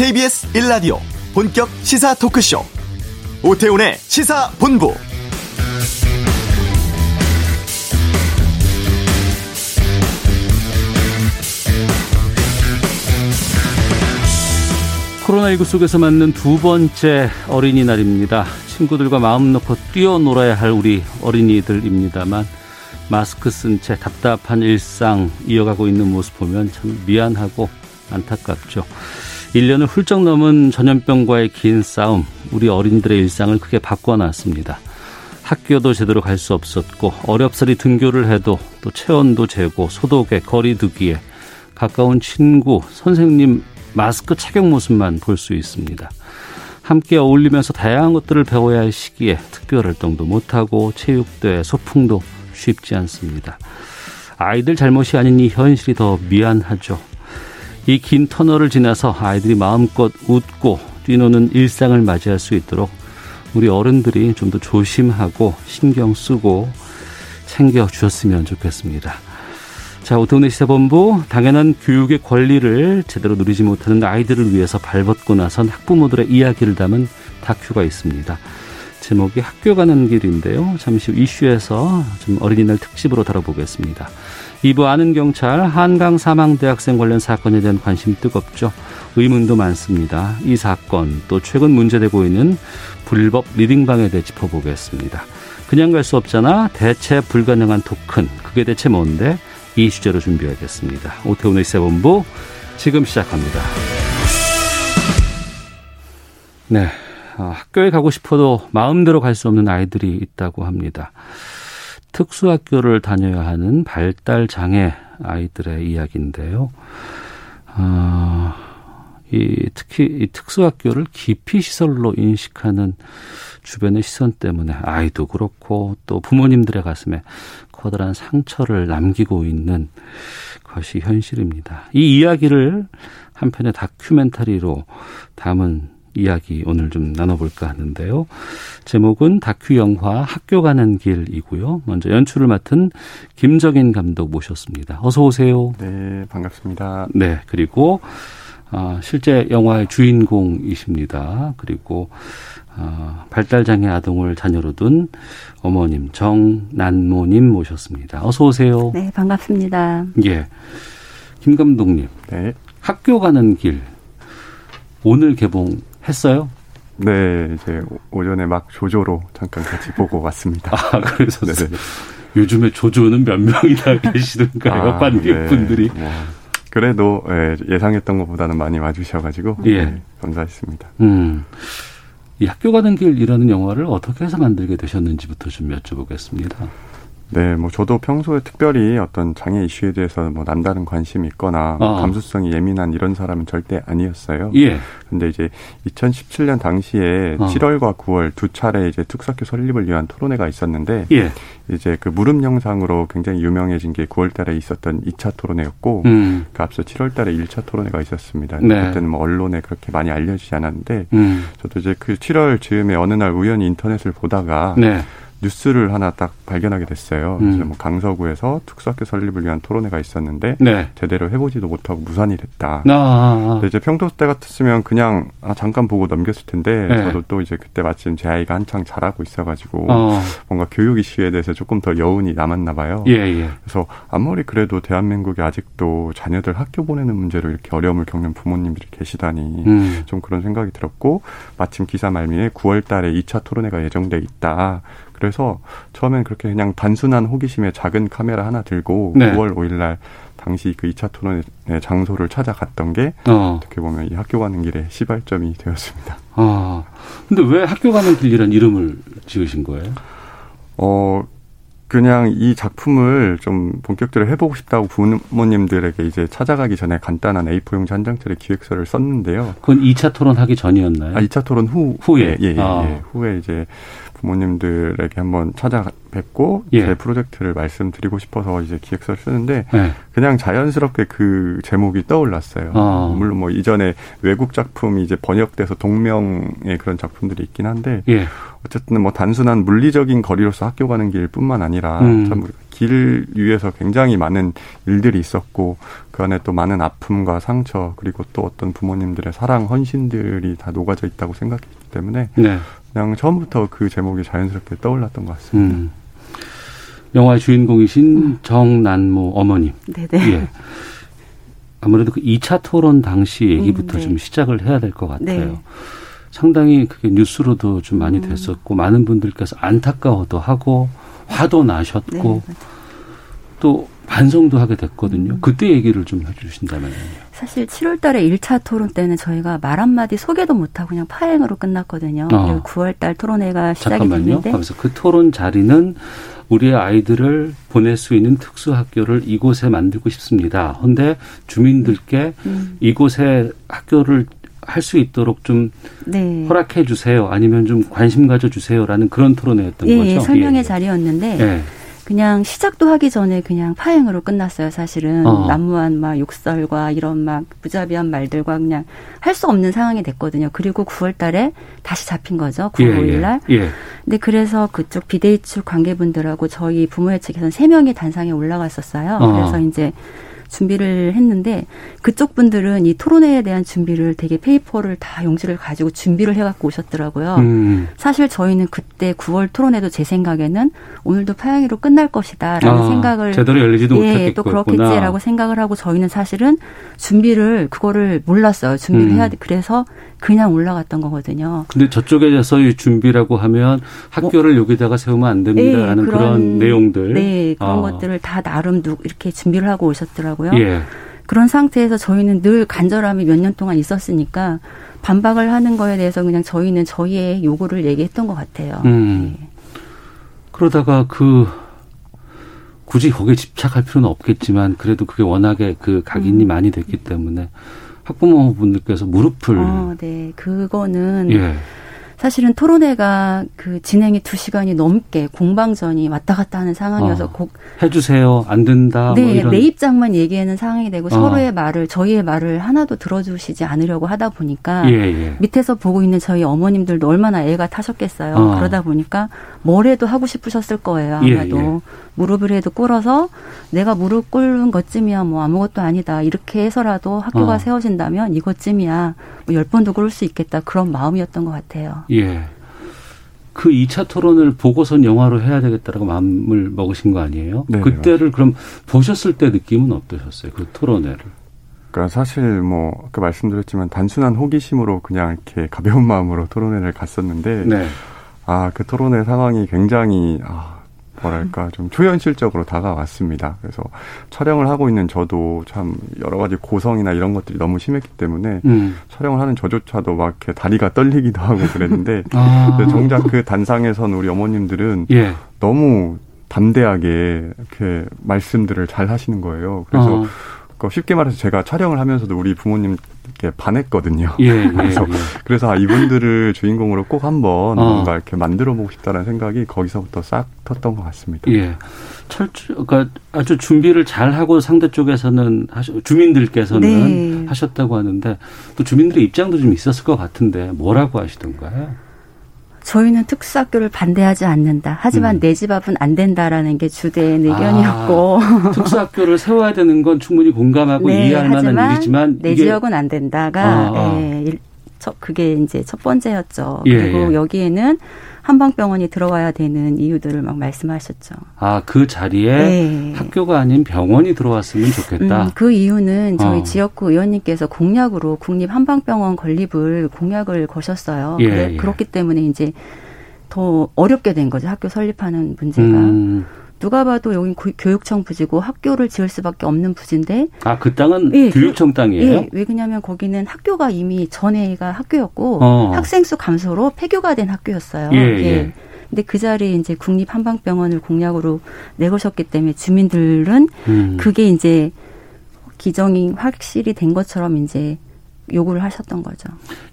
KBS 1라디오 본격 시사 토크쇼 오태훈의 시사본부 코로나19 속에서 맞는 두 번째 어린이날입니다. 친구들과 마음 놓고 뛰어놀아야 할 우리 어린이들입니다만 마스크 쓴 채 답답한 일상 이어가고 있는 모습 보면 참 미안하고 안타깝죠. 1년을 훌쩍 넘은 전염병과의 긴 싸움, 우리 어린이들의 일상을 크게 바꿔놨습니다. 학교도 제대로 갈 수 없었고 어렵사리 등교를 해도 또 체온도 재고 소독에 거리 두기에 가까운 친구, 선생님 마스크 착용 모습만 볼 수 있습니다. 함께 어울리면서 다양한 것들을 배워야 할 시기에 특별 활동도 못하고 체육대, 소풍도 쉽지 않습니다. 아이들 잘못이 아닌 이 현실이 더 미안하죠. 이 긴 터널을 지나서 아이들이 마음껏 웃고 뛰노는 일상을 맞이할 수 있도록 우리 어른들이 좀 더 조심하고 신경 쓰고 챙겨 주셨으면 좋겠습니다. 자, 오태훈의 시사본부 당연한 교육의 권리를 제대로 누리지 못하는 아이들을 위해서 발벗고 나선 학부모들의 이야기를 담은 다큐가 있습니다. 제목이 학교 가는 길인데요. 잠시 후 이슈에서 좀 어린이날 특집으로 다뤄보겠습니다. 2부 아는 경찰 한강 사망 대학생 관련 사건에 대한 관심 뜨겁죠. 의문도 많습니다. 이 사건 또 최근 문제되고 있는 불법 리딩방에 대해 짚어보겠습니다. 그냥 갈 수 없잖아. 대체 불가능한 토큰. 그게 대체 뭔데? 이 주제로 준비하겠습니다. 오태훈의 세본부 지금 시작합니다. 네. 어, 학교에 가고 싶어도 마음대로 갈 수 없는 아이들이 있다고 합니다. 특수학교를 다녀야 하는 발달 장애 아이들의 이야기인데요. 어, 이 특히 이 특수학교를 기피 시설로 인식하는 주변의 시선 때문에 아이도 그렇고 또 부모님들의 가슴에 커다란 상처를 남기고 있는 것이 현실입니다. 이 이야기를 한편의 다큐멘터리로 담은 이야기 오늘 좀 나눠볼까 하는데요. 제목은 다큐 영화 학교 가는 길이고요. 먼저 연출을 맡은 김정인 감독 모셨습니다. 어서 오세요. 네, 반갑습니다. 네, 그리고 어, 실제 영화의 주인공이십니다. 그리고 어, 발달장애 아동을 자녀로 둔 어머님 정난모님 모셨습니다. 어서 오세요. 네, 반갑습니다. 예, 김 감독님. 네. 학교 가는 길 오늘 개봉 했어요? 네, 이제 오전에 막 조조로 잠깐 같이 보고 왔습니다. 아, 그러셨어요. 네 요즘에 조조는 몇 명이나 계시던가요, 아, 관객분들이? 네. 뭐, 그래도 예, 상했던 것보다는 많이 와주셔가지고 예. 네, 감사했습니다. 음. 이 학교 가는 길이라는 영화를 어떻게 해서 만들게 되셨는지부터 좀 여쭤보겠습니다. 네, 뭐 저도 평소에 특별히 어떤 장애 이슈에 대해서 뭐 남다른 관심이 있거나 뭐 아. 감수성이 예민한 이런 사람은 절대 아니었어요. 예. 근데 이제 2017년 당시에 아. 7월과 9월 두 차례 이제 특수학교 설립을 위한 토론회가 있었는데 예. 이제 그 무릎 영상으로 굉장히 유명해진 게 9월 달에 있었던 2차 토론회였고 음. 그 앞서 7월 달에 1차 토론회가 있었습니다. 네. 그때는 뭐 언론에 그렇게 많이 알려지지 않았는데 음. 저도 이제 그 7월 즈음에 어느 날 우연히 인터넷을 보다가 네. 뉴스를 하나 딱 발견하게 됐어요. 음. 그래서 뭐 강서구에서 특수학교 설립을 위한 토론회가 있었는데 네. 제대로 해보지도 못하고 무산이 됐다. 아, 아, 아. 근데 이제 평소 때 같았으면 그냥 아, 잠깐 보고 넘겼을 텐데 네. 저도 또 이제 그때 마침 제 아이가 한창 자라고 있어가지고 어. 뭔가 교육 이슈에 대해서 조금 더 여운이 남았나 봐요. 예, 예. 그래서 아무리 그래도 대한민국에 아직도 자녀들 학교 보내는 문제로 이렇게 어려움을 겪는 부모님들이 계시다니 음. 좀 그런 생각이 들었고 마침 기사 말미에 9월달에 2차 토론회가 예정돼 있다. 그래서 처음엔 그렇게 그냥 단순한 호기심에 작은 카메라 하나 들고 네. 9월 5일 날 당시 그 2차 토론의 장소를 찾아갔던 게 어. 떻게 보면 이 학교 가는 길의 시발점이 되었습니다. 아. 근데 왜 학교 가는 길이라는 이름을 지으신 거예요? 어, 그냥 이 작품을 좀 본격적으로 해보고 싶다고 부모님들에게 이제 찾아가기 전에 간단한 A4용지 한 장짜리 기획서를 썼는데요. 그건 2차 토론 하기 전이었나요? 아, 2차 토론 후. 후에? 예, 예, 아. 예. 후에 이제 부모님들에게 한번 찾아뵙고 예. 제 프로젝트를 말씀드리고 싶어서 이제 기획서를 쓰는데 예. 그냥 자연스럽게 그 제목이 떠올랐어요. 아. 물론 뭐 이전에 외국 작품이 이제 번역돼서 동명의 그런 작품들이 있긴 한데 예. 어쨌든 뭐 단순한 물리적인 거리로서 학교 가는 길뿐만 아니라 음. 참길 위에서 굉장히 많은 일들이 있었고 그 안에 또 많은 아픔과 상처 그리고 또 어떤 부모님들의 사랑 헌신들이 다 녹아져 있다고 생각했기 때문에 네. 그냥 처음부터 그 제목이 자연스럽게 떠올랐던 것 같습니다. 음. 영화의 주인공이신 음. 정난모 어머님. 네네. 예. 아무래도 그 2차 토론 당시 얘기부터 음, 네. 좀 시작을 해야 될 것 같아요. 네. 상당히 그게 뉴스로도 좀 많이 음. 됐었고 많은 분들께서 안타까워도 하고 화도 나셨고 네. 또 반성도 하게 됐거든요. 음. 그때 얘기를 좀 해주신다면요. 사실 7월 달에 1차 토론 때는 저희가 말 한마디 소개도 못하고 그냥 파행으로 끝났거든요. 어. 그리고 9월 달 토론회가 시작이 잠깐만요. 됐는데. 그래서 그 토론 자리는 우리의 아이들을 보낼 수 있는 특수학교를 이곳에 만들고 싶습니다. 그런데 주민들께 음. 이곳에 학교를 할 수 있도록 좀 네. 허락해 주세요. 아니면 좀 관심 가져 주세요라는 그런 토론회였던 예, 거죠. 예, 설명의 예. 자리였는데 예. 그냥 시작도 하기 전에 그냥 파행으로 끝났어요, 사실은. 어. 난무한 막 욕설과 이런 막 무자비한 말들과 그냥 할 수 없는 상황이 됐거든요. 그리고 9월 달에 다시 잡힌 거죠. 9월 예, 5일 날. 예, 예. 근데 그래서 그쪽 비대위 측 관계분들하고 저희 부모의 측에서는 3 명이 단상에 올라갔었어요. 어. 그래서 이제 준비를 했는데 그쪽 분들은 이 토론회에 대한 준비를 되게 페이퍼를 다 용지를 가지고 준비를 해갖고 오셨더라고요. 음. 사실 저희는 그때 9월 토론회도 제 생각에는 오늘도 파양이로 끝날 것이다라는 아, 생각을 제대로 열리지도 예, 못했겠구나. 또 그렇겠지라고 생각을 하고 저희는 사실은 준비를 그거를 몰랐어요. 준비를 음. 해야 돼. 그래서 그냥 올라갔던 거거든요. 근데 저쪽에서의 준비라고 하면 학교를 뭐, 여기다가 세우면 안 됩니다라는 네, 그런, 그런, 내용들. 네, 그런 아. 것들을 다 나름 누 이렇게 준비를 하고 오셨더라고요. 예. 그런 상태에서 저희는 늘 간절함이 몇 년 동안 있었으니까 반박을 하는 거에 대해서 그냥 저희는 저희의 요구를 얘기했던 것 같아요. 음. 네. 그러다가 그 굳이 거기에 집착할 필요는 없겠지만 그래도 그게 워낙에 그 각인이 음. 많이 됐기 때문에 학부모분들께서 무릎을. 어, 네. 그거는. 예. 사실은 토론회가 그 진행이 두 시간이 넘게 공방전이 왔다 갔다 하는 상황이어서 어, 꼭 해주세요 안 된다. 뭐 네, 뭐 내 입장만 얘기하는 상황이 되고 어. 서로의 말을 저희의 말을 하나도 들어주시지 않으려고 하다 보니까 예, 예. 밑에서 보고 있는 저희 어머님들도 얼마나 애가 타셨겠어요. 어. 그러다 보니까 뭘 해도 하고 싶으셨을 거예요 예, 아마도 예, 무릎을 해도 꿇어서 내가 무릎 꿇는 것쯤이야 뭐 아무것도 아니다 이렇게 해서라도 학교가 어. 세워진다면 이것쯤이야 뭐 열 번도 꿇을 수 있겠다 그런 마음이었던 것 같아요. 예. 그 2차 토론을 보고선 영화로 해야 되겠다라고 마음을 먹으신 거 아니에요? 네, 그때를 맞습니다. 그럼 보셨을 때 느낌은 어떠셨어요? 그 토론회를? 그러니까 사실 뭐 아까 말씀드렸지만 단순한 호기심으로 그냥 이렇게 가벼운 마음으로 토론회를 갔었는데 네. 아그 토론회 상황이 굉장히 아 뭐랄까 좀 초현실적으로 다가왔습니다. 그래서 촬영을 하고 있는 저도 참 여러 가지 고성이나 이런 것들이 너무 심했기 때문에 음. 촬영을 하는 저조차도 막 이렇게 다리가 떨리기도 하고 그랬는데 아. 정작 그 단상에선 우리 어머님들은 예. 너무 담대하게 이렇게 말씀들을 잘 하시는 거예요. 그래서 어. 그 쉽게 말해서 제가 촬영을 하면서도 우리 부모님께 반했거든요. 예, 예, 그래서 예. 그래서 아, 이분들을 주인공으로 꼭 한번 어. 뭔가 이렇게 만들어 보고 싶다는 생각이 거기서부터 싹 텄던 것 같습니다. 예. 철주 그러니까 아주 준비를 잘 하고 상대 쪽에서는 하셔, 주민들께서는 네. 하셨다고 하는데 또 주민들의 입장도 좀 있었을 것 같은데 뭐라고 하시던가요? 저희는 특수학교를 반대하지 않는다. 하지만 음. 내집 앞은 안 된다라는 게 주된 의견이었고. 아, 특수학교를 세워야 되는 건 충분히 공감하고 네, 이해할 만한 일이지만 내 지역은 안 된다가 아, 아. 예, 그게 이제 첫 번째였죠. 예, 그리고 예. 여기에는 한방병원이 들어와야 되는 이유들을 막 말씀하셨죠. 아, 그 자리에 네. 학교가 아닌 병원이 들어왔으면 좋겠다. 음, 그 이유는 저희 어. 지역구 의원님께서 공약으로 국립 한방병원 건립을 공약을 거셨어요. 예, 예. 그렇기 때문에 이제 더 어렵게 된 거죠. 학교 설립하는 문제가. 음. 누가 봐도 여기 교육청 부지고 학교를 지을 수밖에 없는 부지인데. 아, 그 땅은 예, 교육청 땅이에요? 예, 왜 그냐면 거기는 학교가 이미 전에가 학교였고 어. 학생 수 감소로 폐교가 된 학교였어요. 예, 예. 예. 근데 그 자리에 이제 국립 한방병원을 공약으로 내거셨기 때문에 주민들은 음. 그게 이제 기정이 확실히 된 것처럼 이제 요구를 하셨던 거죠.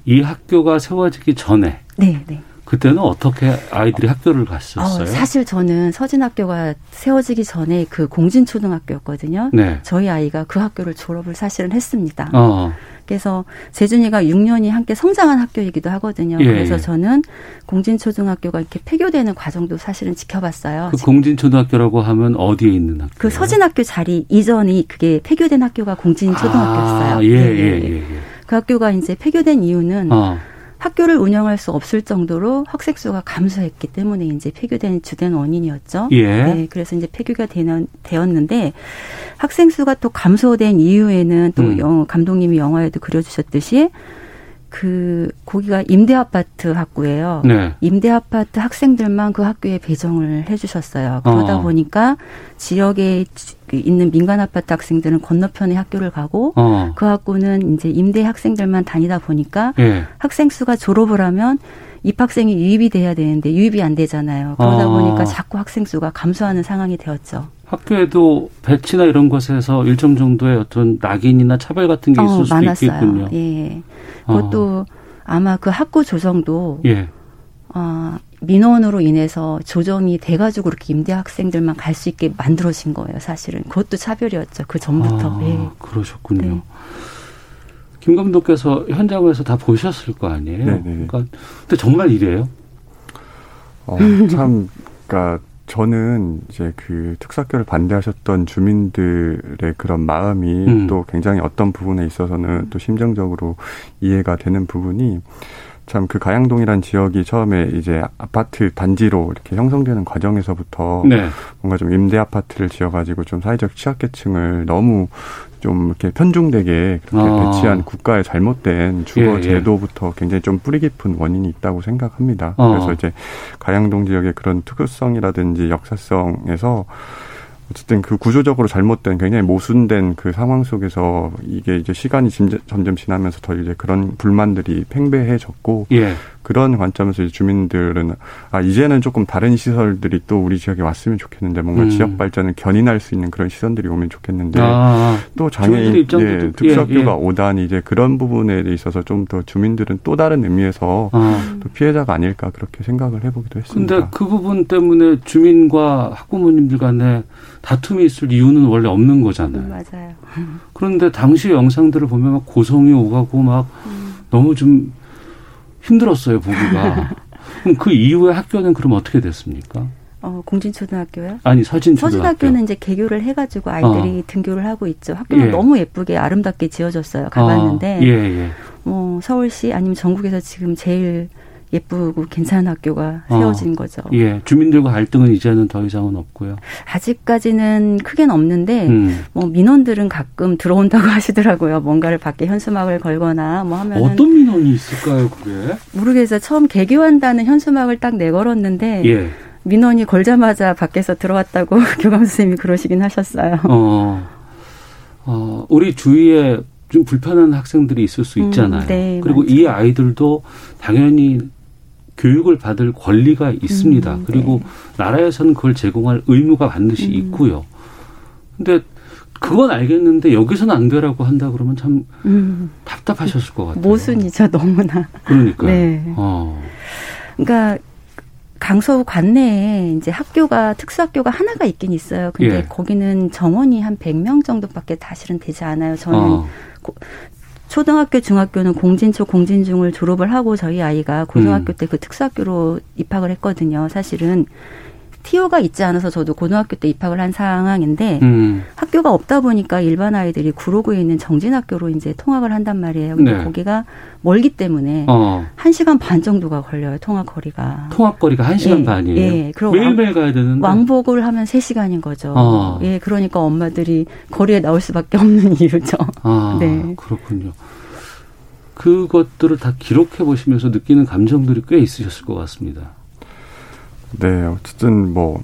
이 학교가 세워지기 전에 네, 네. 그때는 어떻게 아이들이 학교를 갔었어요? 어, 사실 저는 서진학교가 세워지기 전에 그 공진초등학교였거든요. 네. 저희 아이가 그 학교를 졸업을 사실은 했습니다. 어. 그래서 재준이가 6년이 함께 성장한 학교이기도 하거든요. 예. 그래서 저는 공진초등학교가 이렇게 폐교되는 과정도 사실은 지켜봤어요. 그 공진초등학교라고 하면 어디에 있는 학교? 그 서진학교 자리 이전이 그게 폐교된 학교가 공진초등학교였어요. 아, 예, 예, 예, 예, 그 학교가 이제 폐교된 이유는 어. 학교를 운영할 수 없을 정도로 학생 수가 감소했기 때문에 이제 폐교된 주된 원인이었죠. 예. 네, 그래서 이제 폐교가 되는, 되었는데 학생 수가 또 감소된 이유에는 또 음. 영, 감독님이 영화에도 그려주셨듯이 그 거기가 임대 아파트 학구예요. 네. 임대 아파트 학생들만 그 학교에 배정을 해주셨어요. 그러다 어. 보니까 지역에 있는 민간 아파트 학생들은 건너편에 학교를 가고 어. 그 학교는 이제 임대 학생들만 다니다 보니까 예. 학생 수가 졸업을 하면 입학생이 유입이 돼야 되는데 유입이 안 되잖아요. 그러다 어. 보니까 자꾸 학생 수가 감소하는 상황이 되었죠. 학교에도 배치나 이런 것에서 일정 정도의 어떤 낙인이나 차별 같은 게 어, 있을 어, 수도 많았어요. 있겠군요. 예. 그것도 어. 아마 그 학교 조정도 예. 어, 민원으로 인해서 조정이 돼가지고 그렇게 임대 학생들만 갈 수 있게 만들어진 거예요. 사실은 그것도 차별이었죠. 그 전부터. 아, 예. 그러셨군요. 네. 김 감독께서 현장에서 다 보셨을 거 아니에요. 네네. 그러니까 근데 정말 이래요? 어, 참, 그러니까 저는 이제 그 특사학교를 반대하셨던 주민들의 그런 마음이 음. 또 굉장히 어떤 부분에 있어서는 또 심정적으로 이해가 되는 부분이 참 그 가양동이란 지역이 처음에 이제 아파트 단지로 이렇게 형성되는 과정에서부터 네. 뭔가 좀 임대 아파트를 지어가지고 좀 사회적 취약계층을 너무 좀 이렇게 편중되게 그렇게 아. 배치한 국가의 잘못된 주거 예, 예. 제도부터 굉장히 좀 뿌리 깊은 원인이 있다고 생각합니다. 어. 그래서 이제 가양동 지역의 그런 특수성이라든지 역사성에서 어쨌든 그 구조적으로 잘못된 굉장히 모순된 그 상황 속에서 이게 이제 시간이 점점 지나면서 더 이제 그런 불만들이 팽배해졌고 예. 그런 관점에서 이제 주민들은 아 이제는 조금 다른 시설들이 또 우리 지역에 왔으면 좋겠는데 뭔가 음. 지역 발전을 견인할 수 있는 그런 시선들이 오면 좋겠는데 아. 또 장애인 예, 특수학교가 예, 예. 오다니 이제 그런 부분에 있어서 좀 더 주민들은 또 다른 의미에서 아. 또 피해자가 아닐까 그렇게 생각을 해보기도 했습니다. 근데 그 부분 때문에 주민과 학부모님들 간에 다툼이 있을 이유는 원래 없는 거잖아요. 음, 맞아요. 그런데 당시 영상들을 보면 막 고성이 오가고 막 음. 너무 좀 힘들었어요, 보기가. 그럼 그 이후에 학교는 그럼 어떻게 됐습니까? 어, 공진초등학교요? 아니, 서진초등학교. 서진학교는 이제 개교를 해가지고 아이들이 어. 등교를 하고 있죠. 학교는 예. 너무 예쁘게 아름답게 지어졌어요. 가봤는데. 어. 예, 예. 뭐, 서울시 아니면 전국에서 지금 제일 예쁘고 괜찮은 학교가 어. 세워진 어, 거죠. 예, 주민들과 갈등은 이제는 더 이상은 없고요. 아직까지는 크게는 없는데 음. 뭐 민원들은 가끔 들어온다고 하시더라고요. 뭔가를 밖에 현수막을 걸거나 뭐 하면 어떤 민원이 있을까요, 그게? 모르겠어요. 처음 개교한다는 현수막을 딱 내걸었는데 예. 민원이 걸자마자 밖에서 들어왔다고 교감 선생님이 그러시긴 하셨어요. 어, 어 우리 주위에 좀 불편한 학생들이 있을 수 음, 있잖아요. 음, 네, 그리고 맞아요. 이 아이들도 당연히 교육을 받을 권리가 있습니다. 음, 그리고 네. 나라에서는 그걸 제공할 의무가 반드시 음. 있고요. 근데 그건 알겠는데 여기서는 안 되라고 한다 그러면 참 음. 답답하셨을 것 같아요. 모순이죠, 너무나. 그러니까. 네. 어. 그러니까 강서구 관내에 이제 학교가 특수학교가 하나가 있긴 있어요. 근데 예. 거기는 정원이 한 100명 정도밖에 사실은 되지 않아요. 저는 어. 초등학교, 중학교는 공진초, 공진중을 졸업을 하고 저희 아이가 고등학교 음. 때그 특수학교로 입학을 했거든요. 사실은 티오가 있지 않아서 저도 고등학교 때 입학을 한 상황인데 음. 학교가 없다 보니까 일반 아이들이 구로구에 있는 정진학교로 이제 통학을 한단 말이에요. 근데 네. 거기가 멀기 때문에 어. 1시간 반 정도가 걸려요. 통학 거리가. 통학 거리가 1시간 예, 반이에요. 예. 그럼 매일매일 가야 되는데 왕복을 하면 3시간인 거죠. 어. 예. 그러니까 엄마들이 거리에 나올 수밖에 없는 이유죠. 아, 네. 그렇군요. 그것들을 다 기록해 보시면서 느끼는 감정들이 꽤 있으셨을 것 같습니다. 네, 어쨌든 뭐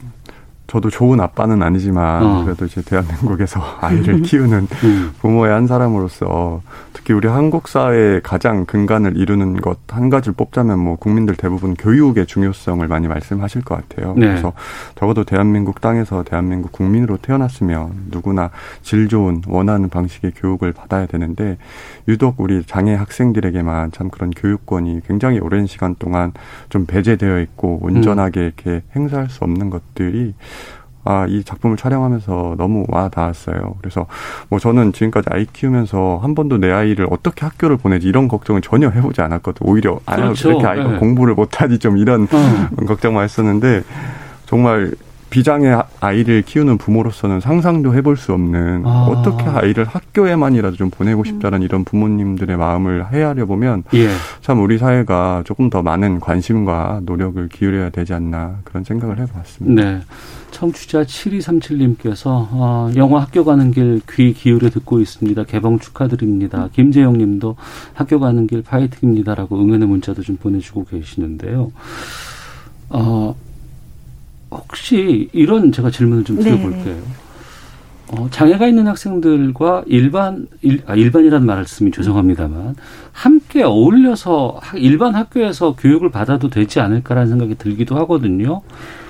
저도 좋은 아빠는 아니지만 어. 그래도 이제 대한민국에서 아이를 키우는 음. 부모의 한 사람으로서 특히 우리 한국 사회의 가장 근간을 이루는 것 한 가지를 뽑자면 뭐 국민들 대부분 교육의 중요성을 많이 말씀하실 것 같아요. 네. 그래서 적어도 대한민국 땅에서 대한민국 국민으로 태어났으면 누구나 질 좋은 원하는 방식의 교육을 받아야 되는데 유독 우리 장애 학생들에게만 참 그런 교육권이 굉장히 오랜 시간 동안 좀 배제되어 있고 온전하게 음. 이렇게 행사할 수 없는 것들이 아, 이 작품을 촬영하면서 너무 와 닿았어요. 그래서 뭐 저는 지금까지 아이 키우면서 한 번도 내 아이를 어떻게 학교를 보내지 이런 걱정을 전혀 해보지 않았거든요. 오히려 아, 그렇죠. 아, 이렇게 아이가 네. 공부를 못하지 좀 이런 어. 걱정만 했었는데 정말 비장의 아이를 키우는 부모로서는 상상도 해볼 수 없는 아. 어떻게 아이를 학교에만이라도 좀 보내고 싶다는 음. 이런 부모님들의 마음을 헤아려 보면 예. 참 우리 사회가 조금 더 많은 관심과 노력을 기울여야 되지 않나 그런 생각을 해봤습니다. 네. 청취자 7237님께서 어, 영화 학교 가는 길 귀 기울여 듣고 있습니다. 개봉 축하드립니다. 김재영 님도 학교 가는 길 파이팅입니다라고 응원의 문자도 좀 보내주고 계시는데요. 어, 혹시 이런 제가 질문을 좀 드려볼게요. 네. 어, 장애가 있는 학생들과 일반 일, 아, 일반이라는 말씀이 죄송합니다만 함께 어울려서 일반 학교에서 교육을 받아도 되지 않을까라는 생각이 들기도 하거든요.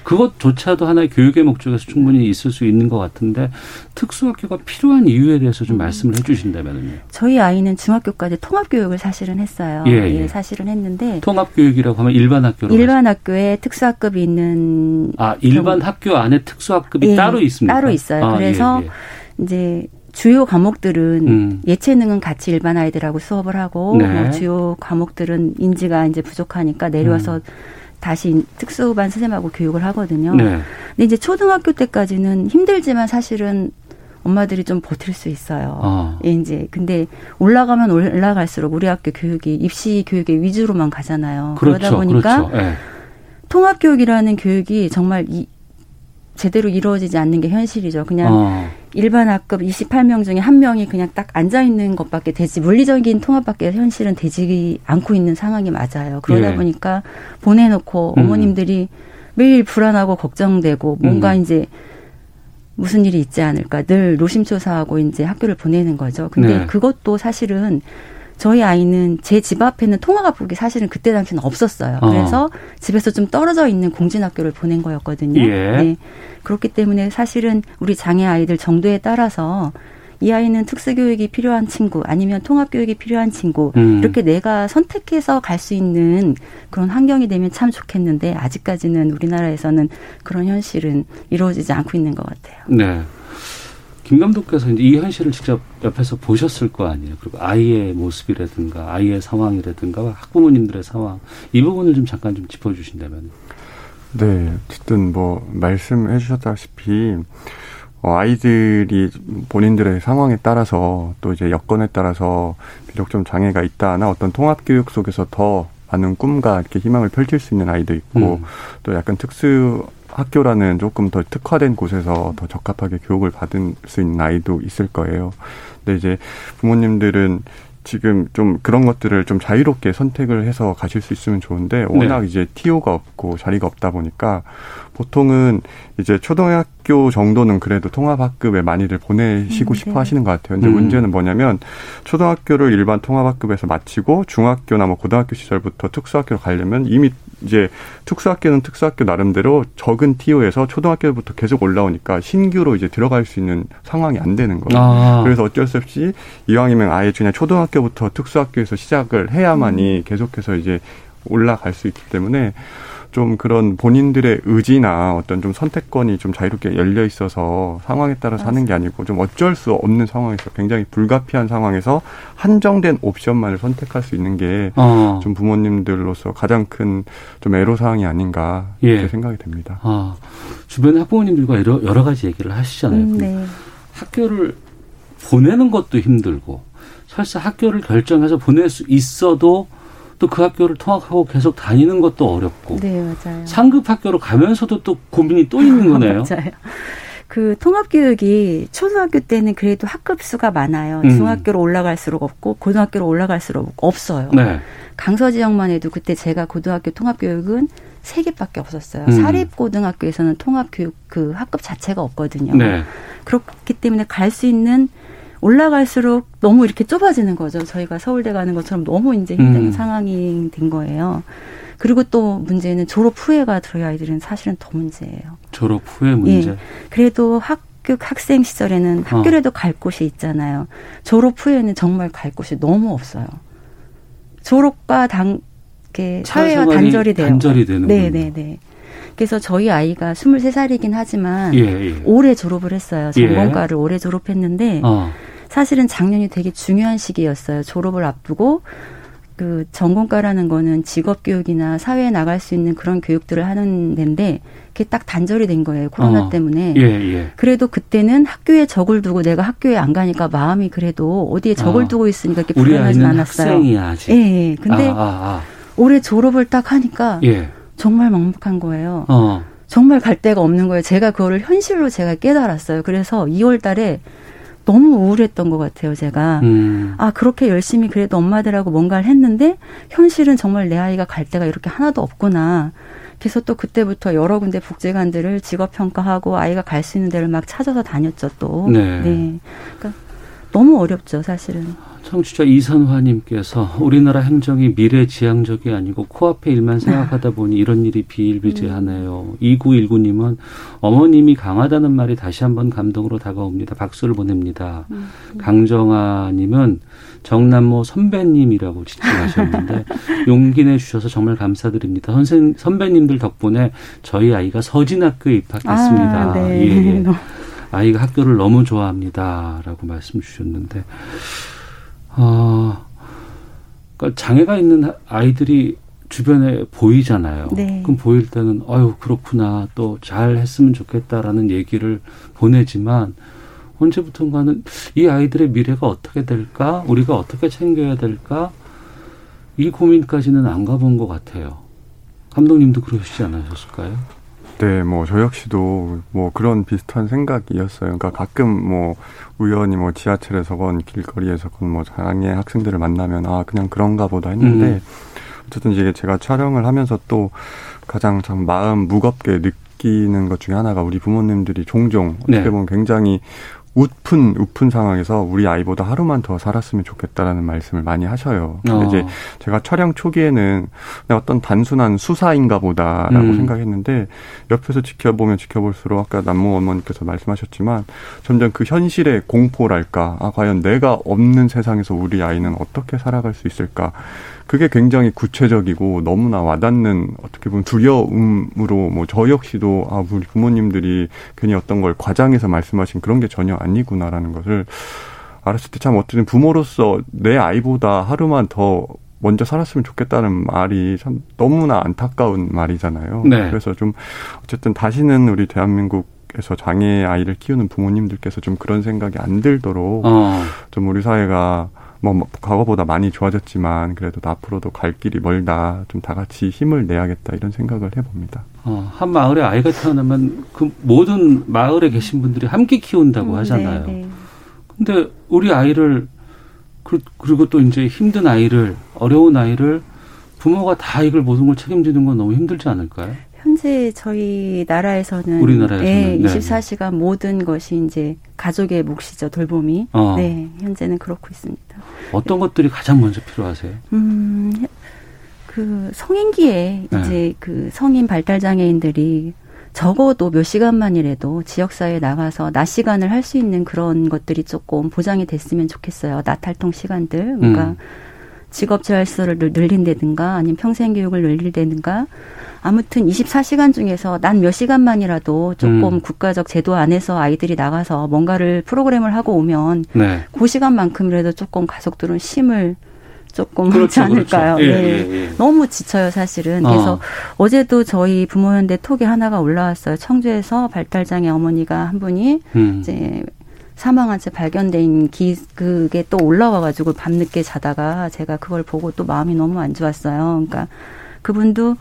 그것조차도 하나의 교육의 목적에서 충분히 있을 수 있는 것 같은데 특수학교가 필요한 이유에 대해서 좀 음. 말씀을 해주신다면요. 저희 아이는 중학교까지 통합교육을 사실은 했어요. 예, 예. 예 사실은 했는데 통합교육이라고 하면 일반 학교로 일반 학교에 특수학급이 있는 아 일반 경우. 학교 안에 특수학급이 예, 따로 있습니다. 따로 있어요. 아, 그래서 예, 예. 이제 주요 과목들은 음. 예체능은 같이 일반 아이들하고 수업을 하고 네. 뭐 주요 과목들은 인지가 이제 부족하니까 내려와서 음. 다시 특수반 선생님하고 교육을 하거든요. 네. 근데 이제 초등학교 때까지는 힘들지만 사실은 엄마들이 좀 버틸 수 있어요. 어. 예, 이제 근데 올라가면 올라갈수록 우리 학교 교육이 입시 교육의 위주로만 가잖아요. 그렇죠, 그러다 보니까 그렇죠. 네. 통합 교육이라는 교육이 정말 이, 제대로 이루어지지 않는 게 현실이죠. 그냥 어. 일반 학급 28명 중에 한 명이 그냥 딱 앉아 있는 것밖에 되지 물리적인 통합밖에 현실은 되지 않고 있는 상황이 맞아요. 그러다 예. 보니까 보내놓고 음. 어머님들이 매일 불안하고 걱정되고 뭔가 음. 이제 무슨 일이 있지 않을까 늘 노심초사하고 이제 학교를 보내는 거죠. 근데 네. 그것도 사실은 저희 아이는 제 집 앞에는 통화가북이 사실은 그때 당시는 없었어요. 어. 그래서 집에서 좀 떨어져 있는 공진학교를 보낸 거였거든요. 예. 네. 그렇기 때문에 사실은 우리 장애 아이들 정도에 따라서 이 아이는 특수교육이 필요한 친구 아니면 통합교육이 필요한 친구 음. 이렇게 내가 선택해서 갈 수 있는 그런 환경이 되면 참 좋겠는데 아직까지는 우리나라에서는 그런 현실은 이루어지지 않고 있는 것 같아요. 네. 김 감독께서 이제 이 현실을 직접 옆에서 보셨을 거 아니에요. 그리고 아이의 모습이라든가 아이의 상황이라든가 학부모님들의 상황 이 부분을 좀 잠깐 좀 짚어주신다면. 네, 어쨌든 뭐 말씀해 주셨다시피 어, 아이들이 본인들의 상황에 따라서 또 이제 여건에 따라서 비록 좀 장애가 있다나 어떤 통합 교육 속에서 더 많은 꿈과 이렇게 희망을 펼칠 수 있는 아이도 있고 음. 또 약간 특수 학교라는 조금 더 특화된 곳에서 더 적합하게 교육을 받을 수 있는 아이도 있을 거예요. 근데 이제 부모님들은 지금 좀 그런 것들을 좀 자유롭게 선택을 해서 가실 수 있으면 좋은데 워낙 네. 이제 티오가 없고 자리가 없다 보니까 보통은 이제 초등학교 정도는 그래도 통합학급에 많이들 보내시고 음, 싶어 네. 하시는 것 같아요. 근데 음. 문제는 뭐냐면 초등학교를 일반 통합학급에서 마치고 중학교나 뭐 고등학교 시절부터 특수학교로 가려면 이미 이제 특수학교는 특수학교 나름대로 적은 티오에서 초등학교부터 계속 올라오니까 신규로 이제 들어갈 수 있는 상황이 안 되는 거예요. 아. 그래서 어쩔 수 없이 이왕이면 아예 그냥 초등학교부터 특수학교에서 시작을 해야만이 음. 계속해서 이제 올라갈 수 있기 때문에 좀 그런 본인들의 의지나 어떤 좀 선택권이 좀 자유롭게 열려 있어서 상황에 따라 사는 게 아니고 좀 어쩔 수 없는 상황에서 굉장히 불가피한 상황에서 한정된 옵션만을 선택할 수 있는 게좀 어. 부모님들로서 가장 큰 좀 애로사항이 아닌가 이렇게 예. 생각이 됩니다. 아, 주변 학부모님들과 여러, 여러 가지 얘기를 하시잖아요. 음, 네. 학교를 보내는 것도 힘들고 설사 학교를 결정해서 보낼 수 있어도 또 그 학교를 통학하고 계속 다니는 것도 어렵고. 네, 맞아요. 상급 학교로 가면서도 또 고민이 또 있는 거네요. 맞아요. 그 통합교육이 초등학교 때는 그래도 학급 수가 많아요. 음. 중학교로 올라갈수록 없고 고등학교로 올라갈수록 없어요. 네. 강서 지역만 해도 그때 제가 고등학교 통합교육은 세 개밖에 없었어요. 음. 사립고등학교에서는 통합교육 그 학급 자체가 없거든요. 네. 그렇기 때문에 갈 수 있는 올라갈수록 너무 이렇게 좁아지는 거죠. 저희가 서울대 가는 것처럼 너무 이제 힘든 음. 상황이 된 거예요. 그리고 또 문제는 졸업 후에가 저희 아이들은 사실은 더 문제예요. 졸업 후에 문제. 예. 그래도 학교 학생 시절에는 어. 학교라도 어. 갈 곳이 있잖아요. 졸업 후에는 정말 갈 곳이 너무 없어요. 졸업과 당 사회와 단절이 돼요. 단절이 되는 네, 네, 네. 그래서 저희 아이가 23살이긴 하지만 예, 예. 올해 졸업을 했어요. 전공과를 예. 올해 졸업했는데 어. 사실은 작년이 되게 중요한 시기였어요. 졸업을 앞두고 그 전공과라는 거는 직업 교육이나 사회에 나갈 수 있는 그런 교육들을 하는 데인데 그게 딱 단절이 된 거예요. 코로나 어. 때문에. 예, 예. 그래도 그때는 학교에 적을 두고 내가 학교에 안 가니까 마음이 그래도 어디에 적을 어. 두고 있으니까 이렇게 불안하지 않았어요. 학생이야, 아직. 예, 예. 근데 아, 아, 아. 올해 졸업을 딱 하니까 예. 정말 막막한 거예요. 어. 정말 갈 데가 없는 거예요. 제가 그거를 현실로 제가 깨달았어요. 그래서 2월 달에 너무 우울했던 것 같아요, 제가. 음. 아, 그렇게 열심히 그래도 엄마들하고 뭔가를 했는데, 현실은 정말 내 아이가 갈 데가 이렇게 하나도 없구나. 그래서 또 그때부터 여러 군데 복지관들을 직업평가하고 아이가 갈 수 있는 데를 막 찾아서 다녔죠, 또. 네. 네. 그러니까 너무 어렵죠, 사실은. 청취자 이선화님께서 우리나라 행정이 미래지향적이 아니고 코앞의 일만 생각하다 보니 이런 일이 비일비재하네요. 음. 2919님은 어머님이 강하다는 말이 다시 한번 감동으로 다가옵니다. 박수를 보냅니다. 음. 강정아님은 정남모 선배님이라고 지칭하셨는데 용기 내주셔서 정말 감사드립니다. 선생 선배님들 덕분에 저희 아이가 서진학교에 입학했습니다. 아, 네. 예, 예. 아이가 학교를 너무 좋아합니다라고 말씀 주셨는데 어, 그러니까 장애가 있는 아이들이 주변에 보이잖아요. 네. 그럼 보일 때는 아유 그렇구나 또 잘 했으면 좋겠다라는 얘기를 보내지만 언제부턴가는 이 아이들의 미래가 어떻게 될까 우리가 어떻게 챙겨야 될까 이 고민까지는 안 가본 것 같아요. 감독님도 그러시지 않으셨을까요? 네, 뭐 저 역시도 뭐 그런 비슷한 생각이었어요. 그러니까 가끔 뭐 우연히 뭐 지하철에서건 길거리에서건 뭐 장애 학생들을 만나면 아 그냥 그런가 보다 했는데 음. 어쨌든 이게 제가 촬영을 하면서 또 가장 참 마음 무겁게 느끼는 것 중에 하나가 우리 부모님들이 종종 어떻게 네. 보면 굉장히 우픈 우픈 상황에서 우리 아이보다 하루만 더 살았으면 좋겠다라는 말씀을 많이 하셔요. 근데 어. 이제 제가 촬영 초기에는 어떤 단순한 수사인가 보다라고 음. 생각했는데 옆에서 지켜보면 지켜볼수록 아까 남모 어머니께서 말씀하셨지만 점점 그 현실의 공포랄까 아 과연 내가 없는 세상에서 우리 아이는 어떻게 살아갈 수 있을까 그게 굉장히 구체적이고 너무나 와닿는 어떻게 보면 두려움으로 뭐 저 역시도 아 우리 부모님들이 괜히 어떤 걸 과장해서 말씀하신 그런 게 전혀 아니구나라는 것을 알았을 때 참 어쨌든 부모로서 내 아이보다 하루만 더 먼저 살았으면 좋겠다는 말이 참 너무나 안타까운 말이잖아요. 네. 그래서 좀 어쨌든 다시는 우리 대한민국 에서 장애 아이를 키우는 부모님들께서 좀 그런 생각이 안 들도록 어. 좀 우리 사회가 뭐, 뭐 과거보다 많이 좋아졌지만 그래도 앞으로도 갈 길이 멀다. 좀 다 같이 힘을 내야겠다 이런 생각을 해봅니다. 어, 한 마을에 아이가 태어나면 그 모든 마을에 계신 분들이 함께 키운다고 음, 하잖아요. 네, 네. 근데 우리 아이를 그, 그리고 또 이제 힘든 아이를 어려운 아이를 부모가 다 이걸 모든 걸 책임지는 건 너무 힘들지 않을까요? 현재 저희 나라에서는 우리나라에서는 예, 24시간 네. 모든 것이 이제 가족의 몫이죠 돌봄이. 어. 네, 현재는 그렇고 있습니다. 어떤 것들이 가장 먼저 필요하세요? 음, 그 성인기에 네. 이제 그 성인 발달 장애인들이 적어도 몇 시간만이라도 지역사회에 나가서 낮 시간을 할 수 있는 그런 것들이 조금 보장이 됐으면 좋겠어요. 낮 활동 시간들. 그러니까 음. 직업 재활시설을 늘린다든가 아니면 평생 교육을 늘린다든가 아무튼 24시간 중에서 난 몇 시간만이라도 조금 음. 국가적 제도 안에서 아이들이 나가서 뭔가를 프로그램을 하고 오면 네. 그 시간만큼이라도 조금 가족들은 쉼을 조금 그렇죠, 하지 그렇죠. 않을까요? 그렇죠. 예, 네. 예, 예. 너무 지쳐요, 사실은. 그래서 어. 제도 저희 부모연대 톡이 하나가 올라왔어요. 청주에서 발달장애 어머니가 한 분이 음. 이제 사망한 채 발견된 기 그게 또 올라와가지고 밤늦게 자다가 제가 그걸 보고 또 마음이 너무 안 좋았어요. 그러니까 그분도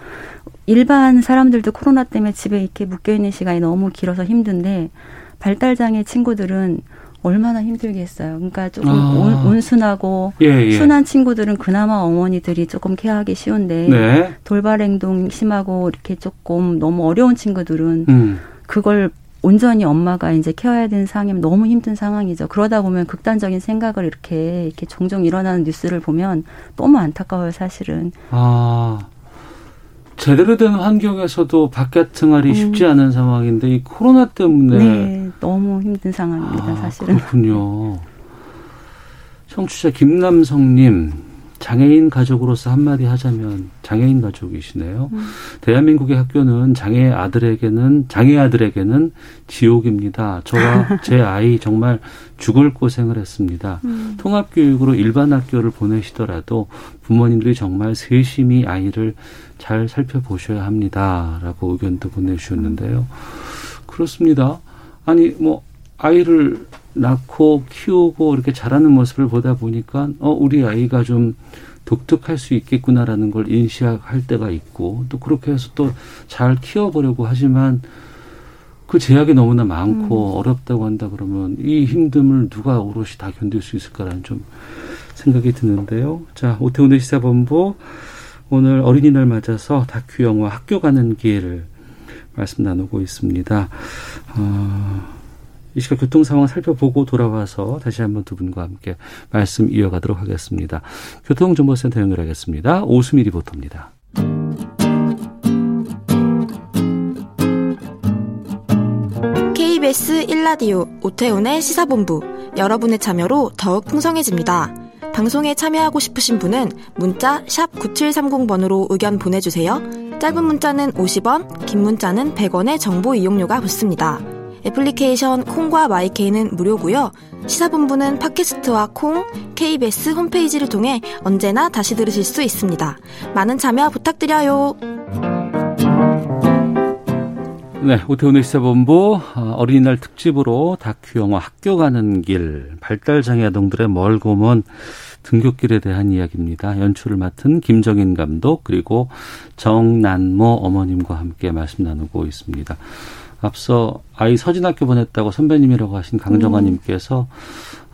일반 사람들도 코로나 때문에 집에 이렇게 묶여 있는 시간이 너무 길어서 힘든데 발달장애 친구들은 얼마나 힘들겠어요. 그러니까 조금 아. 온, 순하고 예, 예. 순한 친구들은 그나마 어머니들이 조금 케어하기 쉬운데 네. 돌발 행동 심하고 이렇게 조금 너무 어려운 친구들은 음. 그걸 온전히 엄마가 이제 케어해야 되는 상황이면 너무 힘든 상황이죠. 그러다 보면 극단적인 생각을 이렇게 이렇게 종종 일어나는 뉴스를 보면 너무 안타까워요, 사실은. 아. 제대로 된 환경에서도 바깥 생활이 음. 쉽지 않은 상황인데 이 코로나 때문에 네, 너무 힘든 상황입니다, 아, 사실은. 그렇군요. 청취자 김남성님 장애인 가족으로서 한마디 하자면 장애인 가족이시네요. 음. 대한민국의 학교는 장애 아들에게는 장애 아들에게는 지옥입니다. 저와 제 아이 정말 죽을 고생을 했습니다. 음. 통합 교육으로 일반 학교를 보내시더라도 부모님들이 정말 세심히 아이를 잘 살펴보셔야 합니다라고 의견도 보내주셨는데요. 그렇습니다. 아니 뭐 아이를 낳고 키우고 이렇게 자라는 모습을 보다 보니까 어 우리 아이가 좀 독특할 수 있겠구나라는 걸 인식할 때가 있고 또 그렇게 해서 또 잘 키워보려고 하지만 그 제약이 너무나 많고 음. 어렵다고 한다 그러면 이 힘듦을 누가 오롯이 다 견딜 수 있을까라는 좀 생각이 드는데요. 자, 오태훈의 시사본부 오늘 어린이날 맞아서 다큐 영화 학교 가는 기회를 말씀 나누고 있습니다. 어, 이 시각 교통 상황 살펴보고 돌아와서 다시 한번 두 분과 함께 말씀 이어가도록 하겠습니다. 교통정보센터 연결하겠습니다. 오수미 리포터입니다. KBS 1라디오 오태훈의 시사본부 여러분의 참여로 더욱 풍성해집니다. 방송에 참여하고 싶으신 분은 문자 9730번으로 의견 보내주세요. 짧은 문자는 50원, 긴 문자는 100원의 정보 이용료가 붙습니다. 애플리케이션 콩과 마이케이는 무료고요. 시사본부는 팟캐스트와 콩, KBS 홈페이지를 통해 언제나 다시 들으실 수 있습니다. 많은 참여 부탁드려요. 네, 오태훈의 시사본부 어, 어린이날 특집으로 다큐 영화 학교 가는 길 발달장애 아동들의 멀고 먼 등굣길에 대한 이야기입니다. 연출을 맡은 김정인 감독 그리고 정난모 어머님과 함께 말씀 나누고 있습니다. 앞서 아이 서진학교 보냈다고 선배님이라고 하신 강정아님께서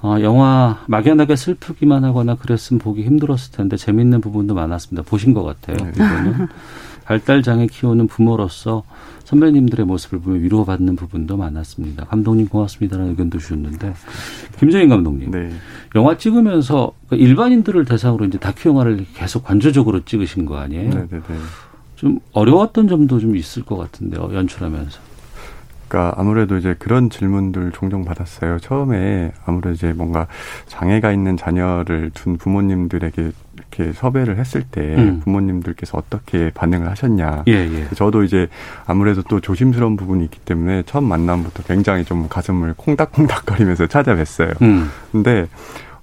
어, 영화 막연하게 슬프기만 하거나 그랬으면 보기 힘들었을 텐데 재밌는 부분도 많았습니다. 보신 것 같아요. 네. 이거는 발달 장애 키우는 부모로서 선배님들의 모습을 보면 위로받는 부분도 많았습니다. 감독님 고맙습니다라는 의견도 주셨는데 김정인 감독님, 네. 영화 찍으면서 그 일반인들을 대상으로 이제 다큐 영화를 계속 관조적으로 찍으신 거 아니에요? 네, 네, 네. 좀 어려웠던 점도 좀 있을 것 같은데요, 연출하면서. 그러니까 아무래도 이제 그런 질문들 종종 받았어요. 처음에 아무래도 이제 뭔가 장애가 있는 자녀를 둔 부모님들에게 이렇게 섭외를 했을 때 음. 부모님들께서 어떻게 반응을 하셨냐. 예, 예. 저도 이제 아무래도 또 조심스러운 부분이 있기 때문에 처음 만남부터 굉장히 좀 가슴을 콩닥콩닥거리면서 찾아뵀어요. 음. 근데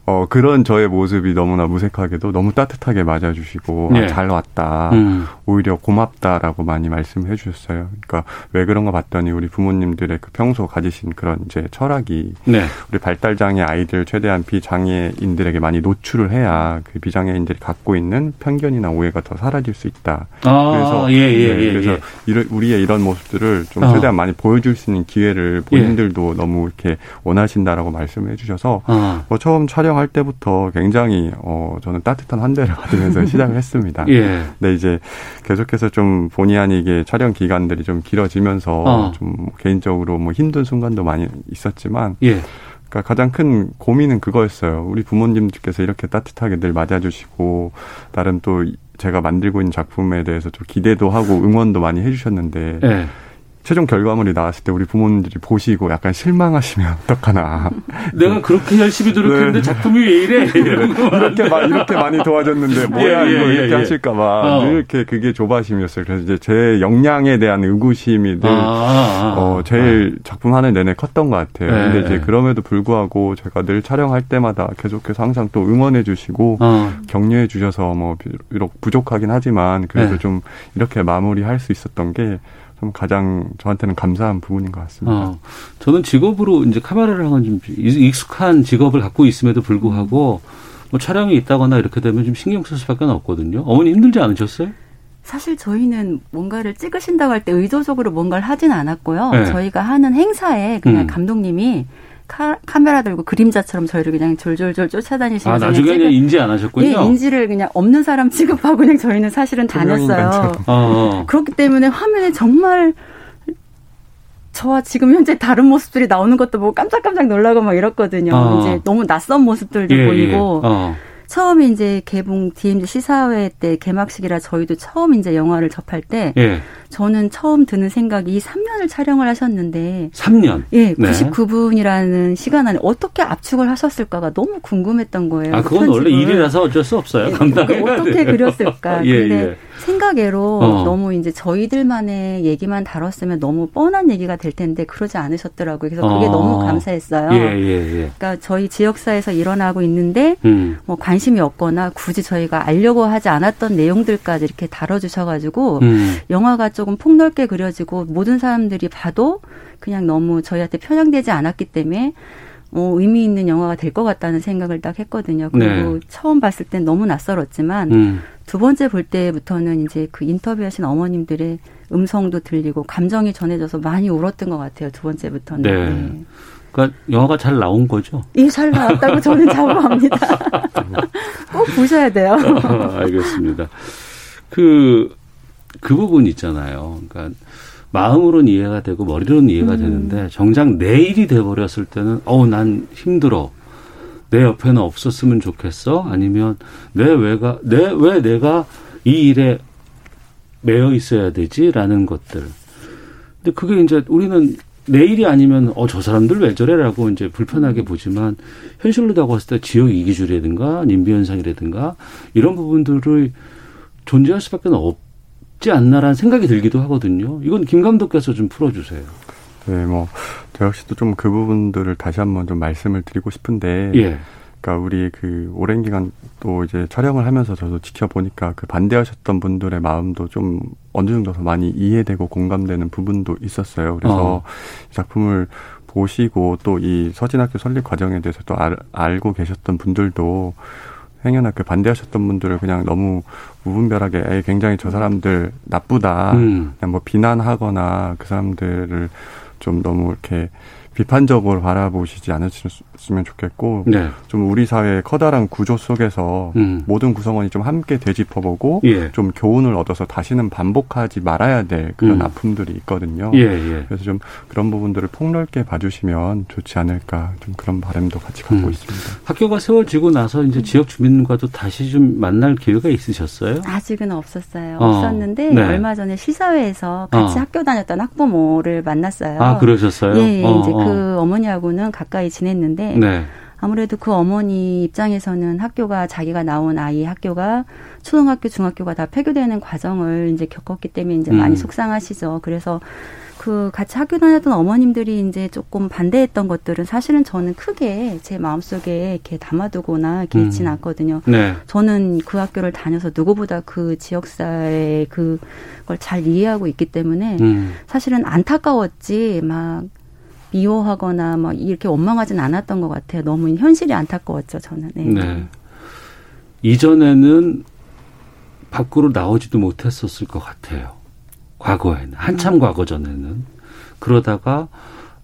어, 그런 저의 모습이 너무나 무색하게도 너무 따뜻하게 맞아주시고, 네. 아, 잘 왔다. 음. 오히려 고맙다라고 많이 말씀해 주셨어요. 그러니까 왜 그런가 봤더니 우리 부모님들의 그 평소 가지신 그런 이제 철학이 네. 우리 발달장애 아이들 최대한 비장애인들에게 많이 노출을 해야 그 비장애인들이 갖고 있는 편견이나 오해가 더 사라질 수 있다. 아, 그래서, 예, 예, 네, 예, 그래서 예. 이런, 우리의 이런 모습들을 좀 어. 최대한 많이 보여줄 수 있는 기회를 본인들도 예. 너무 이렇게 원하신다라고 말씀해 주셔서 어. 뭐 처음 촬영 촬영할 때부터 굉장히 어 저는 따뜻한 환대를 받으면서 시작을 했습니다. 예. 근데 이제 계속해서 좀 본의 아니게 촬영 기간들이 좀 길어지면서 어. 좀 개인적으로 뭐 힘든 순간도 많이 있었지만 예. 그러니까 가장 큰 고민은 그거였어요. 우리 부모님들께서 이렇게 따뜻하게 늘 맞아주시고 나름 또 제가 만들고 있는 작품에 대해서 좀 기대도 하고 응원도 많이 해주셨는데 예. 최종 결과물이 나왔을 때 우리 부모님들이 보시고 약간 실망하시면 어떡하나. 내가 그렇게 열심히 노력했는데 네. 작품이 왜 이래? 이렇게, 마, 이렇게 많이 도와줬는데 뭐야 예, 예, 이거 이렇게 예, 예. 하실까봐 어. 늘 이렇게 그게 조바심이었어요. 그래서 이제 제 역량에 대한 의구심이 늘 아, 아, 아. 어, 제일 아. 작품 하는 내내 컸던 것 같아요. 네. 근데 이제 그럼에도 불구하고 제가 늘 촬영할 때마다 계속해서 항상 또 응원해 주시고 어. 격려해 주셔서 뭐 비록 부족하긴 하지만 그래도 네. 좀 이렇게 마무리할 수 있었던 게 좀 가장 저한테는 감사한 부분인 것 같습니다. 어, 저는 직업으로 이제 카메라를 하는 좀 익숙한 직업을 갖고 있음에도 불구하고 뭐 촬영이 있다거나 이렇게 되면 좀 신경 쓸 수밖에 없거든요. 어머니 힘들지 않으셨어요? 사실 저희는 뭔가를 찍으신다고 할 때 의도적으로 뭔가를 하진 않았고요. 네. 저희가 하는 행사에 그냥 음. 감독님이 카, 메라 들고 그림자처럼 저희를 그냥 졸졸졸 쫓아다니시면서 아 나중에는 인지 안 하셨군요. 예, 인지를 그냥 없는 사람 취급하고 그냥 저희는 사실은 다녔어요. 어, 어. 그렇기 때문에 화면에 정말 저와 지금 현재 다른 모습들이 나오는 것도 보고 깜짝깜짝 놀라고 막 이랬거든요. 어. 이제 너무 낯선 모습들도 예, 보이고. 예. 어. 처음에 이제 개봉 DMZ 시사회 때 개막식이라 저희도 처음 이제 영화를 접할 때 예. 저는 처음 드는 생각이 3년을 촬영을 하셨는데 3년. 예, 99분이라는 시간 안에 어떻게 압축을 하셨을까가 너무 궁금했던 거예요. 아, 그건 원래 일이라서 어쩔 수 없어요. 감당해 어떻게 그렸을까? 예, 근데 예. 생각외로 어. 너무 이제 저희들만의 얘기만 다뤘으면 너무 뻔한 얘기가 될 텐데 그러지 않으셨더라고요. 그래서 그게 어. 너무 감사했어요. 예, 예, 예. 그러니까 저희 지역사에서 일어나고 있는데 음. 뭐 관심이 없거나 굳이 저희가 알려고 하지 않았던 내용들까지 이렇게 다뤄주셔가지고 음. 영화가 조금 폭넓게 그려지고 모든 사람들이 봐도 그냥 너무 저희한테 편향되지 않았기 때문에 어, 의미 있는 영화가 될 것 같다는 생각을 딱 했거든요. 그리고 네. 처음 봤을 땐 너무 낯설었지만 음. 두 번째 볼 때부터는 이제 그 인터뷰하신 어머님들의 음성도 들리고 감정이 전해져서 많이 울었던 것 같아요. 두 번째부터는. 네. 네. 그러니까 영화가 잘 나온 거죠? 예, 잘 나왔다고 저는 자부합니다. 꼭 보셔야 돼요. 알겠습니다. 그, 그 부분 있잖아요. 그러니까 마음으로는 이해가 되고 머리로는 이해가 음. 되는데 정작 내일이 돼버렸을 때는 어우 난 힘들어. 내 옆에는 없었으면 좋겠어. 아니면 내 왜가 내 왜 내가 이 일에 매여 있어야 되지라는 것들. 근데 그게 이제 우리는 내일이 아니면 어 저 사람들 왜 저래라고 이제 불편하게 음. 보지만 현실로 다가왔을 때 지역 이기주의라든가 님비 현상이라든가 이런 부분들을 존재할 수밖에 없 지 않나라는 생각이 들기도 하거든요. 이건 김 감독께서 좀 풀어주세요. 네, 뭐, 저 역시도 좀 그 부분들을 다시 한번 좀 말씀을 드리고 싶은데. 예. 그러니까 우리 그 오랜 기간 또 이제 촬영을 하면서 저도 지켜보니까 그 반대하셨던 분들의 마음도 좀 어느 정도 더 많이 이해되고 공감되는 부분도 있었어요. 그래서 어. 이 작품을 보시고 또 이 서진학교 설립 과정에 대해서 또 알, 알고 계셨던 분들도 행여나 그 반대하셨던 분들을 그냥 너무 무분별하게 에이, 굉장히 저 사람들 나쁘다 음. 그냥 뭐 비난하거나 그 사람들을 좀 너무 이렇게 비판적으로 바라보시지 않으 셨으면 좋겠고 네. 좀 우리 사회의 커다란 구조 속에서 음. 모든 구성원이 좀 함께 되짚어보고 예. 좀 교훈을 얻어서 다시는 반복하지 말아야 될 그런 음. 아픔들이 있거든요. 예, 예. 그래서 좀 그런 부분들을 폭넓게 봐주시면 좋지 않을까 좀 그런 바람도 같이 갖고 음. 있습니다. 학교가 세워지고 나서 이제 지역 주민과도 다시 좀 만날 기회가 있으셨어요? 아직은 없었어요. 어. 없었는데 네. 얼마 전에 시사회에서 같이 어. 학교 다녔던 학부모를 만났어요. 아 그러셨어요? 예, 어, 이제 그 어. 그 어머니하고는 가까이 지냈는데 네. 아무래도 그 어머니 입장에서는 학교가 자기가 나온 아이 학교가 초등학교, 중학교가 다 폐교되는 과정을 이제 겪었기 때문에 이제 음. 많이 속상하시죠. 그래서 그 같이 학교 다녔던 어머님들이 이제 조금 반대했던 것들은 사실은 저는 크게 제 마음속에 이렇게 담아두거나 이렇게 음. 있지는 않거든요. 네. 저는 그 학교를 다녀서 누구보다 그 지역사회의 그걸 잘 이해하고 있기 때문에 음. 사실은 안타까웠지 막 미워하거나 막 이렇게 원망하진 않았던 것 같아요. 너무 현실이 안타까웠죠, 저는. 네. 네. 이전에는 밖으로 나오지도 못했었을 것 같아요. 과거에는 한참 음. 과거 전에는 그러다가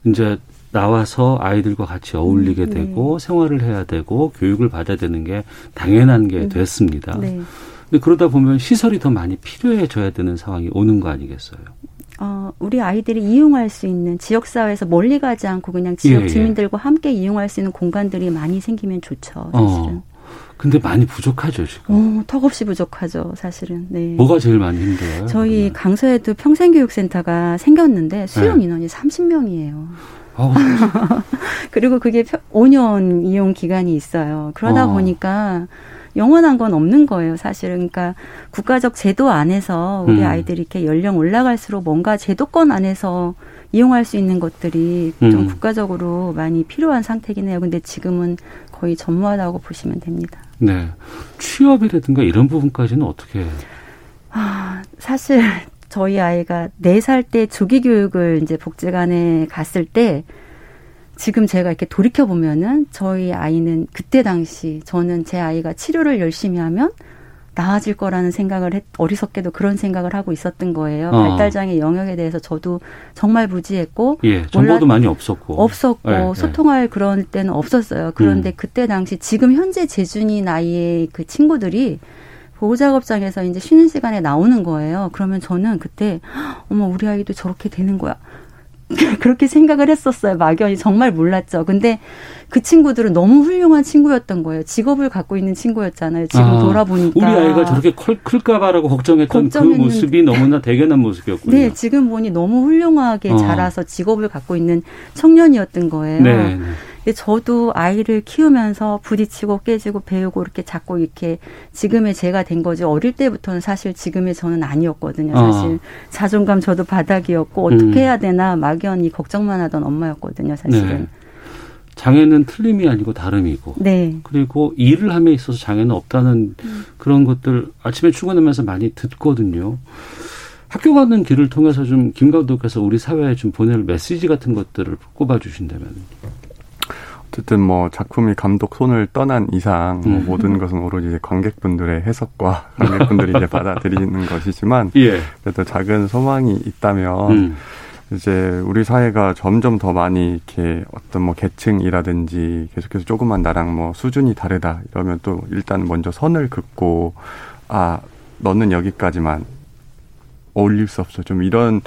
이제 나와서 아이들과 같이 어울리게 음, 네. 되고 생활을 해야 되고 교육을 받아야 되는 게 당연한 게 음. 됐습니다. 네. 근데 그러다 보면 시설이 더 많이 필요해져야 되는 상황이 오는 거 아니겠어요? 어, 우리 아이들이 이용할 수 있는 지역사회에서 멀리 가지 않고 그냥 지역 예, 예. 주민들과 함께 이용할 수 있는 공간들이 많이 생기면 좋죠, 사실은. 어. 근데 많이 부족하죠, 지금. 어, 턱없이 부족하죠, 사실은. 네. 뭐가 제일 많이 힘들어요? 저희 그러면? 강서에도 평생교육센터가 생겼는데 수용 네. 인원이 30명이에요. 어, 그리고 그게 5년 이용 기간이 있어요. 그러다 어. 보니까 영원한 건 없는 거예요, 사실은. 그러니까 국가적 제도 안에서 우리 음. 아이들이 이렇게 연령 올라갈수록 뭔가 제도권 안에서 이용할 수 있는 것들이 음. 좀 국가적으로 많이 필요한 상태긴 해요. 근데 지금은 거의 전무하다고 보시면 됩니다. 네. 취업이라든가 이런 부분까지는 어떻게? 아, 사실 저희 아이가 네 살 때 조기 교육을 이제 복지관에 갔을 때 지금 제가 이렇게 돌이켜 보면은 저희 아이는 그때 당시 저는 제 아이가 치료를 열심히 하면 나아질 거라는 생각을 했, 어리석게도 그런 생각을 하고 있었던 거예요. 어. 발달장애 영역에 대해서 저도 정말 무지했고. 예, 정보도 많이 없었고. 없었고, 예, 예. 소통할 예. 그런 때는 없었어요. 그런데 음. 그때 당시 지금 현재 재준이 나이의 그 친구들이 보호작업장에서 이제 쉬는 시간에 나오는 거예요. 그러면 저는 그때, 어머, 우리 아이도 저렇게 되는 거야. 그렇게 생각을 했었어요. 막연히 정말 몰랐죠. 근데 그 친구들은 너무 훌륭한 친구였던 거예요. 직업을 갖고 있는 친구였잖아요. 지금 아, 돌아보니까 우리 아이가 저렇게 클까봐라고 걱정했던 그 모습이 너무나 대견한 모습이었군요. 네, 지금 보니 너무 훌륭하게 어. 자라서 직업을 갖고 있는 청년이었던 거예요. 네, 네. 근데 저도 아이를 키우면서 부딪히고 깨지고 배우고 이렇게 자꾸 이렇게 지금의 제가 된 거지 어릴 때부터는 사실 지금의 저는 아니었거든요. 사실 어. 자존감 저도 바닥이었고 어떻게 음. 해야 되나 막연히 걱정만 하던 엄마였거든요. 사실은. 네. 장애는 틀림이 아니고 다름이고. 네. 그리고 일을 함에 있어서 장애는 없다는 음. 그런 것들 아침에 출근하면서 많이 듣거든요. 학교 가는 길을 통해서 좀 김 감독께서 우리 사회에 좀 보낼 메시지 같은 것들을 꼽아 주신다면. 어쨌든 뭐 작품이 감독 손을 떠난 이상 뭐 음. 모든 것은 오로지 이제 관객분들의 해석과 관객분들이 이제 받아들이는 것이지만 예. 그래도 작은 소망이 있다면 음. 이제 우리 사회가 점점 더 많이 이렇게 어떤 뭐 계층이라든지 계속해서 조금만 나랑 뭐 수준이 다르다 이러면 또 일단 먼저 선을 긋고 아 너는 여기까지만 어울릴 수 없어. 좀 이런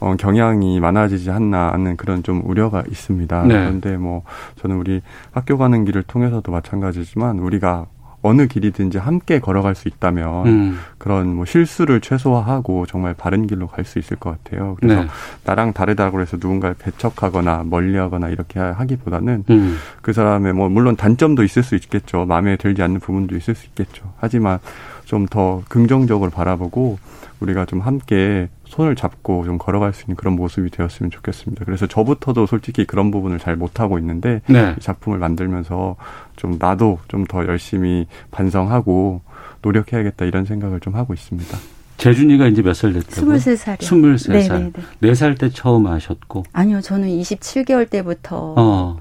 어, 경향이 많아지지 않나 하는 그런 좀 우려가 있습니다. 네. 그런데 뭐 저는 우리 학교 가는 길을 통해서도 마찬가지지만 우리가 어느 길이든지 함께 걸어갈 수 있다면 음. 그런 뭐 실수를 최소화하고 정말 바른 길로 갈 수 있을 것 같아요. 그래서 네. 나랑 다르다고 해서 누군가를 배척하거나 멀리하거나 이렇게 하기보다는 음. 그 사람의 뭐 물론 단점도 있을 수 있겠죠. 마음에 들지 않는 부분도 있을 수 있겠죠. 하지만 좀 더 긍정적으로 바라보고 우리가 좀 함께 손을 잡고 좀 걸어갈 수 있는 그런 모습이 되었으면 좋겠습니다. 그래서 저부터도 솔직히 그런 부분을 잘 못하고 있는데 네. 이 작품을 만들면서 좀 나도 좀 더 열심히 반성하고 노력해야겠다 이런 생각을 좀 하고 있습니다. 재준이가 이제 몇 살 됐다고요? 23살이요. 23살. 4살 때 처음 하셨고. 아니요. 저는 27개월 때부터 어.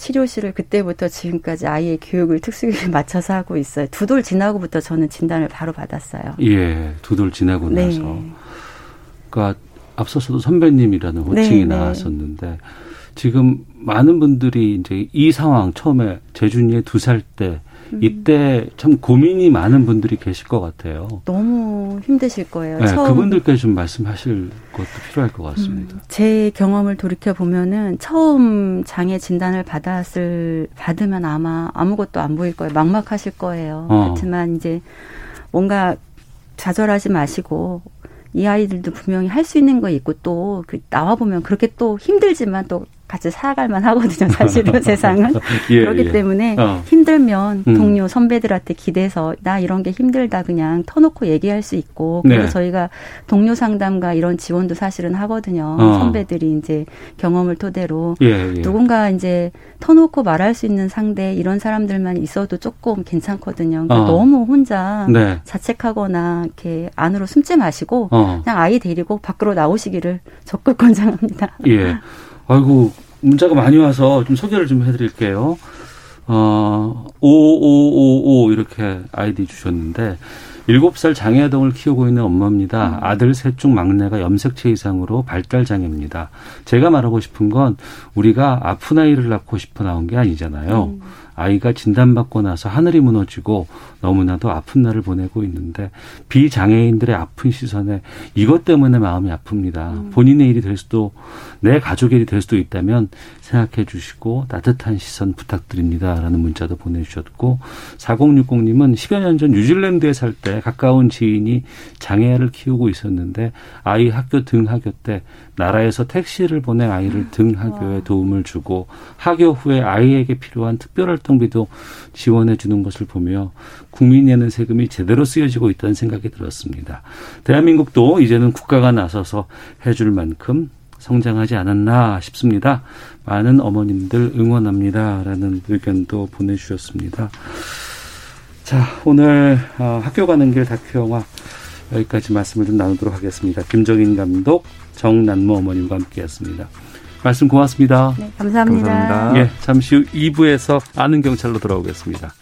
치료실을 그때부터 지금까지 아이의 교육을 특수교육에 맞춰서 하고 있어요. 두 돌 지나고부터 저는 진단을 바로 받았어요. 예, 두 돌 지나고 네. 나서. 그러니까 앞서서도 선배님이라는 호칭이 네, 네. 나왔었는데 지금 많은 분들이 이제 이 상황 처음에 재준이의 두 살때 음. 이때 참 고민이 많은 분들이 계실 것 같아요. 너무 힘드실 거예요. 네, 처음. 그분들께 좀 말씀하실 것도 필요할 것 같습니다. 음, 제 경험을 돌이켜 보면은 처음 장애 진단을 받았을 받으면 아마 아무것도 안 보일 거예요. 막막하실 거예요. 어. 하지만 이제 뭔가 좌절하지 마시고 이 아이들도 분명히 할 수 있는 거 있고 또 그 나와 보면 그렇게 또 힘들지만 또 같이 살아갈 만 하거든요. 사실은 세상은 예, 그렇기 예. 때문에 어. 힘들면 음. 동료 선배들한테 기대서 나 이런 게 힘들다 그냥 터놓고 얘기할 수 있고 그래서 네. 저희가 동료 상담과 이런 지원도 사실은 하거든요. 어. 선배들이 이제 경험을 토대로 예, 예. 누군가 이제 터놓고 말할 수 있는 상대 이런 사람들만 있어도 조금 괜찮거든요. 그러니까 어. 너무 혼자 네. 자책하거나 이렇게 안으로 숨지 마시고 어. 그냥 아이 데리고 밖으로 나오시기를 적극 권장합니다. 예. 아이고, 문자가 많이 와서 좀 소개를 좀 해드릴게요. 어, 5555 이렇게 아이디 주셨는데, 7살 장애아동을 키우고 있는 엄마입니다. 음. 아들 셋 중 막내가 염색체 이상으로 발달 장애입니다. 제가 말하고 싶은 건 우리가 아픈 아이를 낳고 싶어 나온 게 아니잖아요. 음. 아이가 진단받고 나서 하늘이 무너지고 너무나도 아픈 날을 보내고 있는데 비장애인들의 아픈 시선에 이것 때문에 마음이 아픕니다. 음. 본인의 일이 될 수도 내 가족의 일이 될 수도 있다면 생각해 주시고 따뜻한 시선 부탁드립니다라는 문자도 보내주셨고 4060님은 10여 년 전 뉴질랜드에 살 때 가까운 지인이 장애아를 키우고 있었는데 아이 학교 등하교 때 나라에서 택시를 보내 아이를 등하교에 도움을 주고 하교 후에 아이에게 필요한 특별 활동 비도 지원해 주는 것을 보며 국민이 내는 세금이 제대로 쓰여지고 있다는 생각이 들었습니다. 대한민국도 이제는 국가가 나서서 해줄 만큼 성장하지 않았나 싶습니다. 많은 어머님들 응원합니다. 라는 의견도 보내주셨습니다. 자, 오늘 어, 학교 가는 길 다큐 영화 여기까지 말씀을 좀 나누도록 하겠습니다. 김정인 감독, 정난모 어머님과 함께 했습니다. 말씀 고맙습니다. 네, 감사합니다. 감사합니다. 예, 잠시 후 2부에서 아는 경찰로 돌아오겠습니다.